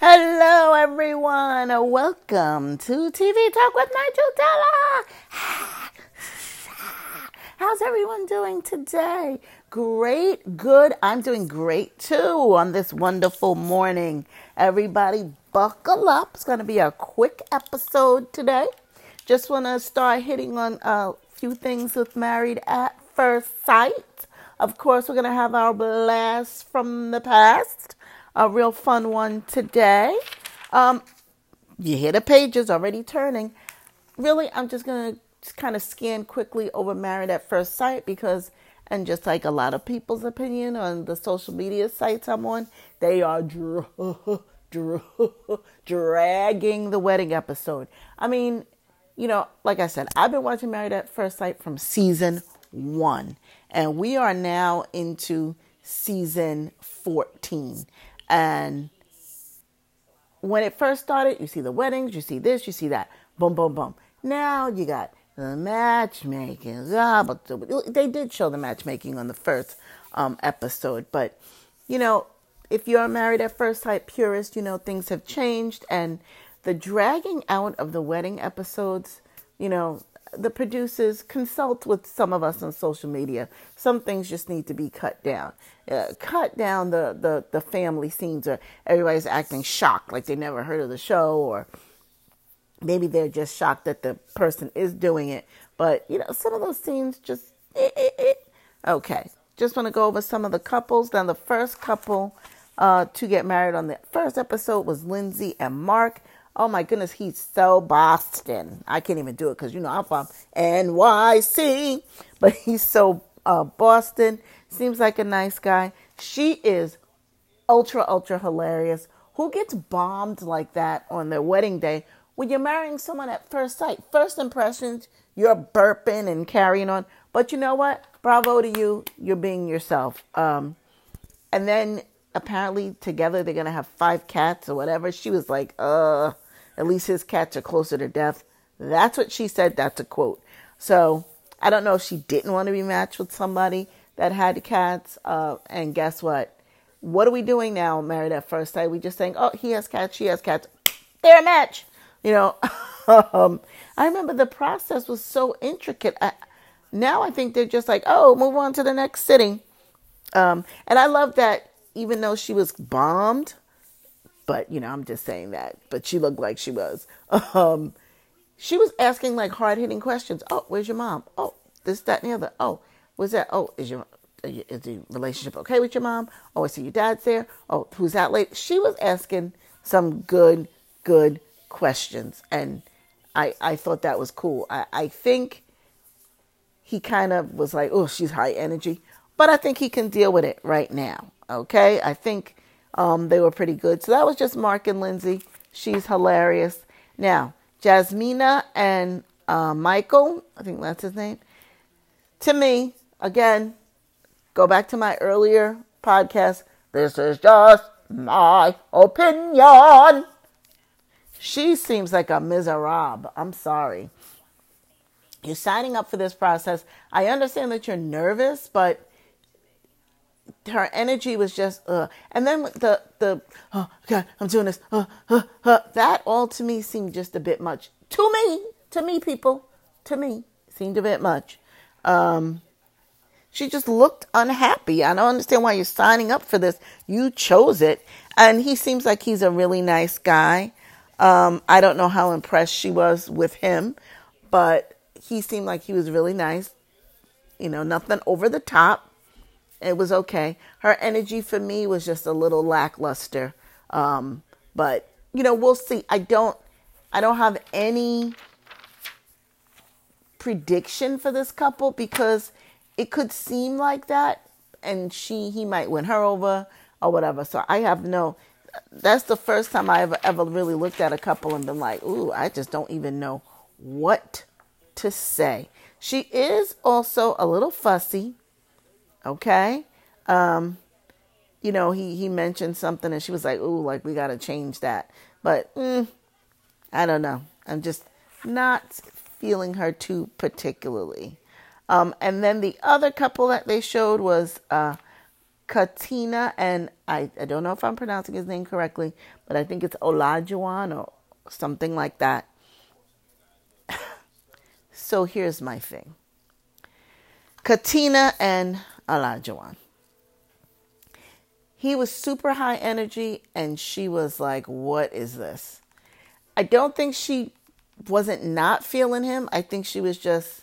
Hello, everyone. Welcome to TV Talk with Nigel Della. How's everyone doing today? Great, good. I'm doing great too on this wonderful morning. Everybody, buckle up. It's going to be a quick episode today. Just want to start hitting on a few things with Married at First Sight. Of course, we're going to have our blast from the past a real fun one today. Um, you hear the pages already turning. Really, I'm just going to kind of scan quickly over Married at First Sight because, and just like a lot of people's opinion on the social media sites I'm on, they are dra- dra- dragging the wedding episode. I mean, you know, like I said, I've been watching Married at First Sight from season one, and we are now into season 14. And when it first started, you see the weddings, you see this, you see that. Boom, boom, boom. Now you got the matchmaking. They did show the matchmaking on the first um, episode. But, you know, if you're married at first sight purist, you know, things have changed. And the dragging out of the wedding episodes, you know, the producers consult with some of us on social media. Some things just need to be cut down. Uh, cut down the, the, the family scenes or everybody's acting shocked like they never heard of the show or maybe they're just shocked that the person is doing it. But, you know, some of those scenes just, eh, eh, eh. okay. Just want to go over some of the couples. Now, the first couple uh, to get married on the first episode was Lindsey and Mark. Oh my goodness, he's so Boston. I can't even do it because you know I'm from NYC, but he's so uh, Boston. Seems like a nice guy. She is ultra ultra hilarious. Who gets bombed like that on their wedding day when you're marrying someone at first sight? First impressions, you're burping and carrying on. But you know what? Bravo to you. You're being yourself. Um, and then apparently together they're gonna have five cats or whatever. She was like, uh at least his cats are closer to death. That's what she said. That's a quote. So I don't know if she didn't want to be matched with somebody that had cats. Uh, and guess what? What are we doing now, married at first sight? We just saying, oh, he has cats, she has cats. They're a match. You know, um, I remember the process was so intricate. I, now I think they're just like, oh, move on to the next sitting. Um, and I love that even though she was bombed, but you know, I'm just saying that. But she looked like she was. Um, she was asking like hard hitting questions. Oh, where's your mom? Oh, this, that, and the other. Oh, what's that? Oh, is your is the relationship okay with your mom? Oh, I see your dad's there. Oh, who's that lady? She was asking some good, good questions, and I I thought that was cool. I I think he kind of was like, oh, she's high energy, but I think he can deal with it right now. Okay, I think um, they were pretty good. So that was just Mark and Lindsey. She's hilarious. Now, Jasmina and uh, Michael, I think that's his name. To me, again, go back to my earlier podcast. This is just my opinion. She seems like a miserable. I'm sorry. You're signing up for this process. I understand that you're nervous, but her energy was just uh and then the the oh god i'm doing this uh, uh, uh, that all to me seemed just a bit much. To me to me people to me seemed a bit much. Um she just looked unhappy. I don't understand why you're signing up for this. You chose it and he seems like he's a really nice guy. Um i don't know how impressed she was with him but he seemed like he was really nice. You know nothing over the top it was okay. Her energy for me was just a little lackluster. Um, but you know, we'll see. I don't I don't have any prediction for this couple because it could seem like that and she he might win her over or whatever. So I have no that's the first time I ever ever really looked at a couple and been like, "Ooh, I just don't even know what to say." She is also a little fussy. Okay. Um, you know, he, he mentioned something and she was like, ooh, like we got to change that. But mm, I don't know. I'm just not feeling her too particularly. Um, and then the other couple that they showed was uh, Katina and I, I don't know if I'm pronouncing his name correctly, but I think it's Olajuwon or something like that. so here's my thing. Katina and Olajuwon. He was super high energy and she was like, "What is this?" I don't think she wasn't not feeling him. I think she was just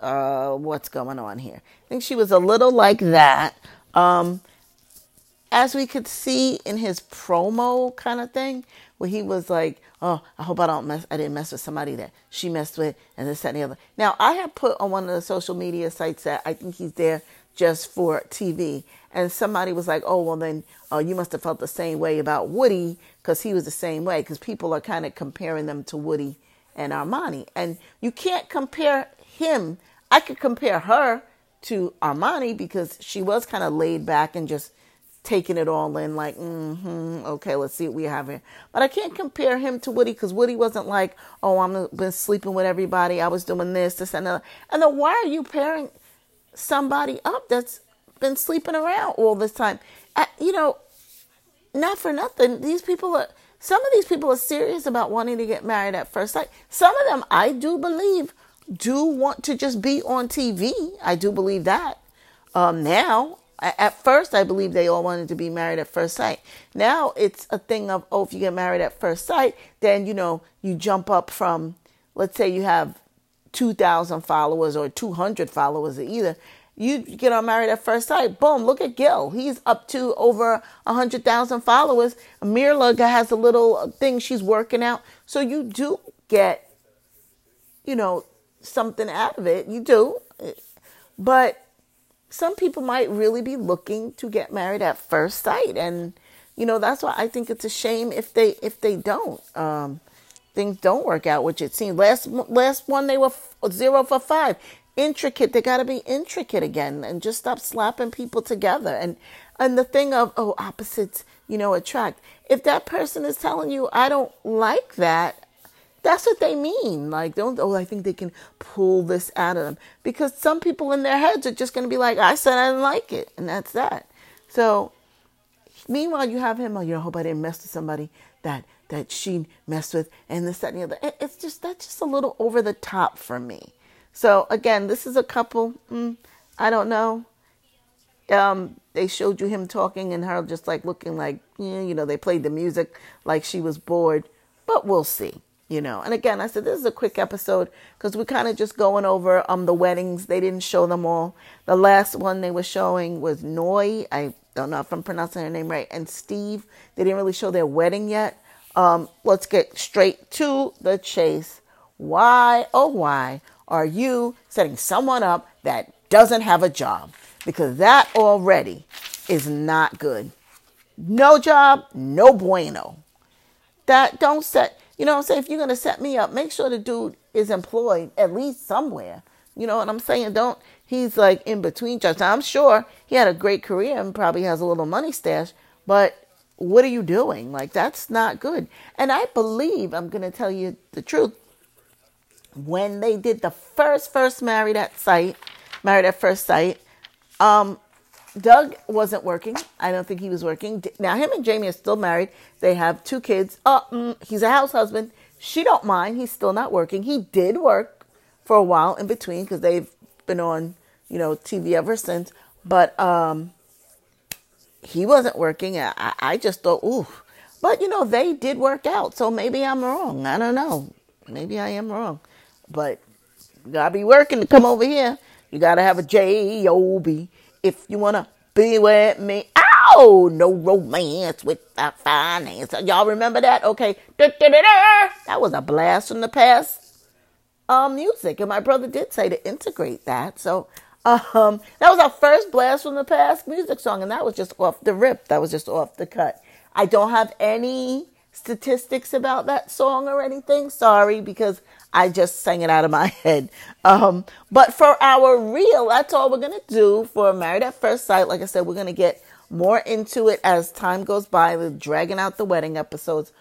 uh what's going on here. I think she was a little like that. Um as we could see in his promo kind of thing, where he was like, "Oh, I hope I don't mess. I didn't mess with somebody that she messed with, and this that, and the other." Now, I have put on one of the social media sites that I think he's there just for TV, and somebody was like, "Oh, well then, uh, you must have felt the same way about Woody because he was the same way." Because people are kind of comparing them to Woody and Armani, and you can't compare him. I could compare her to Armani because she was kind of laid back and just taking it all in, like, mm-hmm, okay, let's see what we have here. But I can't compare him to Woody because Woody wasn't like, oh, I'm been sleeping with everybody. I was doing this, this, and that. And then why are you pairing somebody up that's been sleeping around all this time? I, you know, not for nothing. These people are. Some of these people are serious about wanting to get married at first sight. Some of them, I do believe, do want to just be on TV. I do believe that. Um, now, at first, I believe they all wanted to be married at first sight. Now it's a thing of, oh, if you get married at first sight, then, you know, you jump up from, let's say you have 2,000 followers or 200 followers either. You get on married at first sight. Boom, look at Gil. He's up to over 100,000 followers. Mirla has a little thing she's working out. So you do get, you know, something out of it. You do. But some people might really be looking to get married at first sight and you know that's why i think it's a shame if they if they don't um, things don't work out which it seems last last one they were zero for five intricate they got to be intricate again and just stop slapping people together and and the thing of oh opposites you know attract if that person is telling you i don't like that that's what they mean. Like, don't, oh, I think they can pull this out of them. Because some people in their heads are just going to be like, I said I didn't like it. And that's that. So, meanwhile, you have him, oh, you know, hope I didn't mess with somebody that, that she messed with and this, that, and the other. It's just, that's just a little over the top for me. So, again, this is a couple, mm, I don't know. Um, they showed you him talking and her just like looking like, yeah, you know, they played the music like she was bored, but we'll see you know? And again i said this is a quick episode because we're kind of just going over um the weddings. They didn't show them all. The last one they were showing was noi. I don't know if i'm pronouncing her name right and steve. They didn't really show their wedding yet. Um let's get straight to the chase. Why oh why are you setting someone up that doesn't have a job? Because that already is not good. No job no bueno. That don't set you know what I'm saying? If you're going to set me up, make sure the dude is employed at least somewhere. You know what I'm saying? Don't, he's like in between jobs. Now, I'm sure he had a great career and probably has a little money stash, but what are you doing? Like, that's not good. And I believe, I'm going to tell you the truth, when they did the first, first Married at Sight, Married at First Sight, um, Doug wasn't working. I don't think he was working. Now him and Jamie are still married. They have two kids. Oh, mm, he's a house husband. She don't mind. He's still not working. He did work for a while in between because they've been on, you know, TV ever since. But um, he wasn't working. I, I just thought, ooh. But you know, they did work out. So maybe I'm wrong. I don't know. Maybe I am wrong. But you gotta be working to come over here. You gotta have a a J O B if you wanna be with me. Ow! No romance without finance. Y'all remember that? Okay. That was a blast from the past uh, music. And my brother did say to integrate that. So um, that was our first blast from the past music song. And that was just off the rip. That was just off the cut. I don't have any statistics about that song or anything. Sorry, because I just sang it out of my head. Um, but for our real, that's all we're going to do for Married at First Sight. Like I said, we're going to get more into it as time goes by. Dragging out the wedding episodes.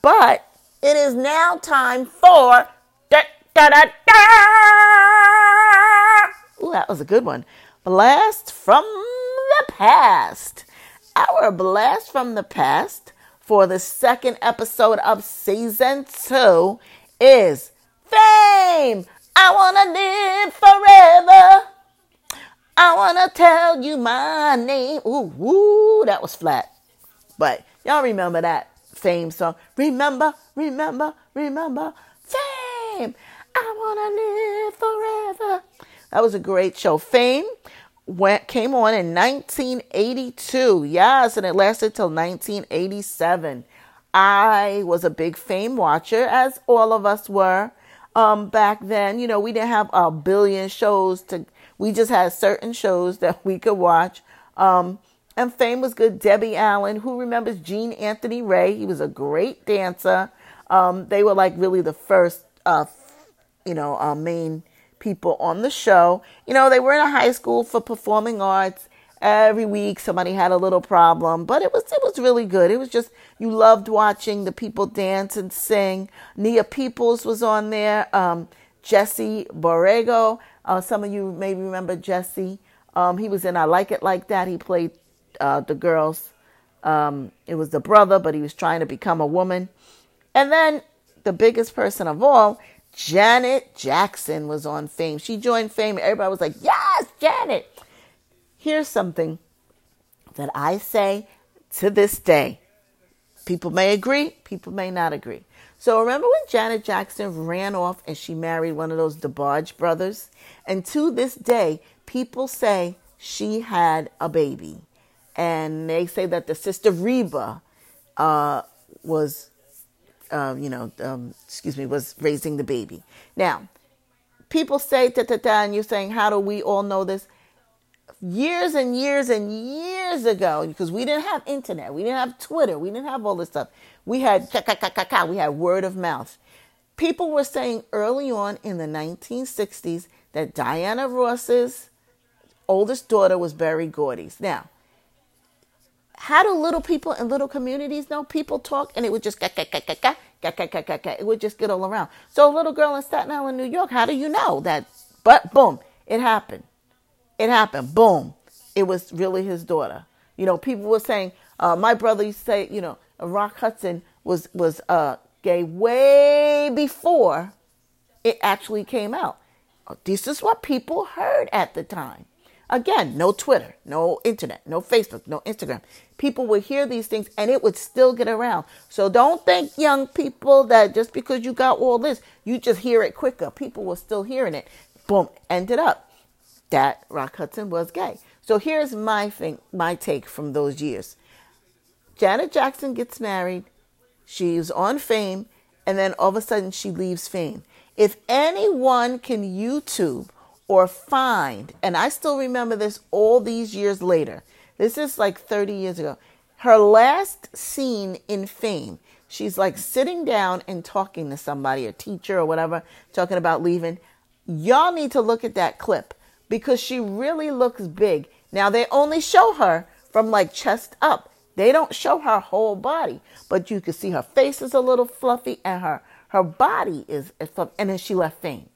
But it is now time for. Da, da, da, da! Ooh, that was a good one. Blast from the past. Our blast from the past for the second episode of season two is Fame. I want to live forever. I want to tell you my name. Ooh, ooh, that was flat. But y'all remember that fame song. Remember, remember, remember, fame. I want to live forever. That was a great show. Fame went came on in 1982. Yes, and it lasted till 1987. I was a big Fame watcher, as all of us were. Um, back then, you know, we didn't have a billion shows to. We just had certain shows that we could watch. Um, and Fame was good. Debbie Allen, who remembers Gene Anthony Ray? He was a great dancer. Um, they were like really the first, uh, you know, uh, main people on the show. You know, they were in a high school for performing arts. Every week somebody had a little problem, but it was it was really good. It was just you loved watching the people dance and sing. Nia Peeples was on there. Um, Jesse Borrego. Uh, some of you may remember Jesse. Um, he was in I Like It Like That. He played uh, the girls. Um, it was the brother, but he was trying to become a woman. And then the biggest person of all, Janet Jackson was on Fame. She joined Fame. Everybody was like, yes, Janet. Here's something that I say to this day. People may agree, people may not agree. So remember when Janet Jackson ran off and she married one of those DeBarge brothers? And to this day, people say she had a baby and they say that the sister Reba uh, was, uh, you know, um, excuse me, was raising the baby. Now, people say ta ta ta, and you're saying, how do we all know this? Years and years and years ago, because we didn't have internet, we didn't have Twitter, we didn't have all this stuff. We had we had word of mouth. People were saying early on in the 1960s that Diana Ross's oldest daughter was Berry Gordy's. Now, how do little people in little communities know? People talk and it would just it would just get all around. So a little girl in Staten Island, New York, how do you know that? But boom, it happened. It happened. Boom. It was really his daughter. You know, people were saying, uh, my brother used to say, you know, Rock Hudson was was uh, gay way before it actually came out. This is what people heard at the time. Again, no Twitter, no internet, no Facebook, no Instagram. People would hear these things and it would still get around. So don't think, young people, that just because you got all this, you just hear it quicker. People were still hearing it. Boom, ended up that Rock Hudson was gay. So here's my thing, my take from those years. Janet Jackson gets married, she's on fame, and then all of a sudden she leaves fame. If anyone can YouTube or find, and I still remember this all these years later. This is like 30 years ago. Her last scene in fame, she's like sitting down and talking to somebody, a teacher or whatever, talking about leaving. Y'all need to look at that clip because she really looks big. Now, they only show her from like chest up. They don't show her whole body, but you can see her face is a little fluffy and her her body is, is fluffy. And then she left fame.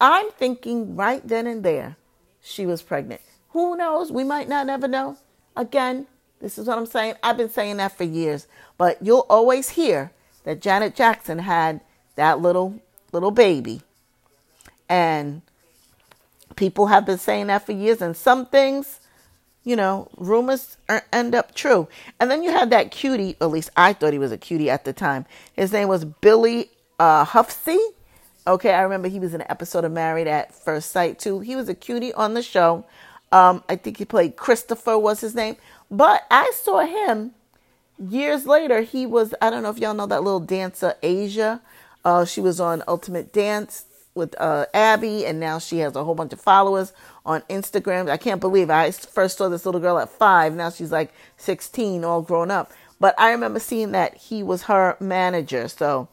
I'm thinking right then and there she was pregnant. Who knows? We might not ever know. Again, this is what I'm saying. I've been saying that for years, but you'll always hear that Janet Jackson had that little little baby. And people have been saying that for years and some things, you know, rumors are, end up true. And then you had that cutie, at least I thought he was a cutie at the time. His name was Billy uh, Hufsey Okay, I remember he was in an episode of Married at First Sight too. He was a cutie on the show. Um, I think he played Christopher was his name. But I saw him years later. He was I don't know if y'all know that little dancer Asia. Uh, she was on Ultimate Dance with uh, Abby, and now she has a whole bunch of followers on Instagram. I can't believe I first saw this little girl at five. Now she's like 16, all grown up. But I remember seeing that he was her manager. So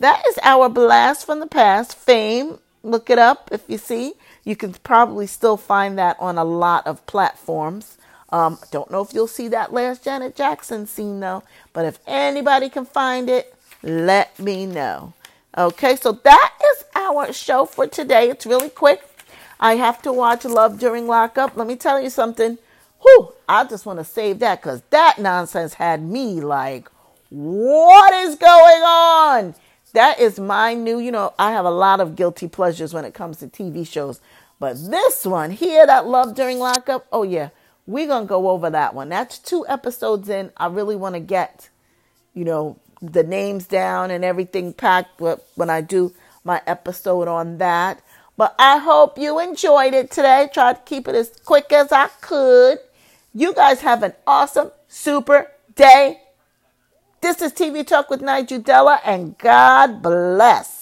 that is our blast from the past. Fame. Look it up if you see. You can probably still find that on a lot of platforms. Um, don't know if you'll see that last Janet Jackson scene though, but if anybody can find it, let me know. Okay, so that is our show for today. It's really quick. I have to watch Love During Lockup. Let me tell you something. Whew, I just want to save that because that nonsense had me like, what is going on? That is my new, you know, I have a lot of guilty pleasures when it comes to TV shows. But this one here, that Love During Lockup, oh yeah, we're going to go over that one. That's two episodes in. I really want to get, you know, the names down and everything packed when I do my episode on that. But I hope you enjoyed it today. Tried to keep it as quick as I could. You guys have an awesome, super day. This is TV Talk with Nigel Della, and God bless.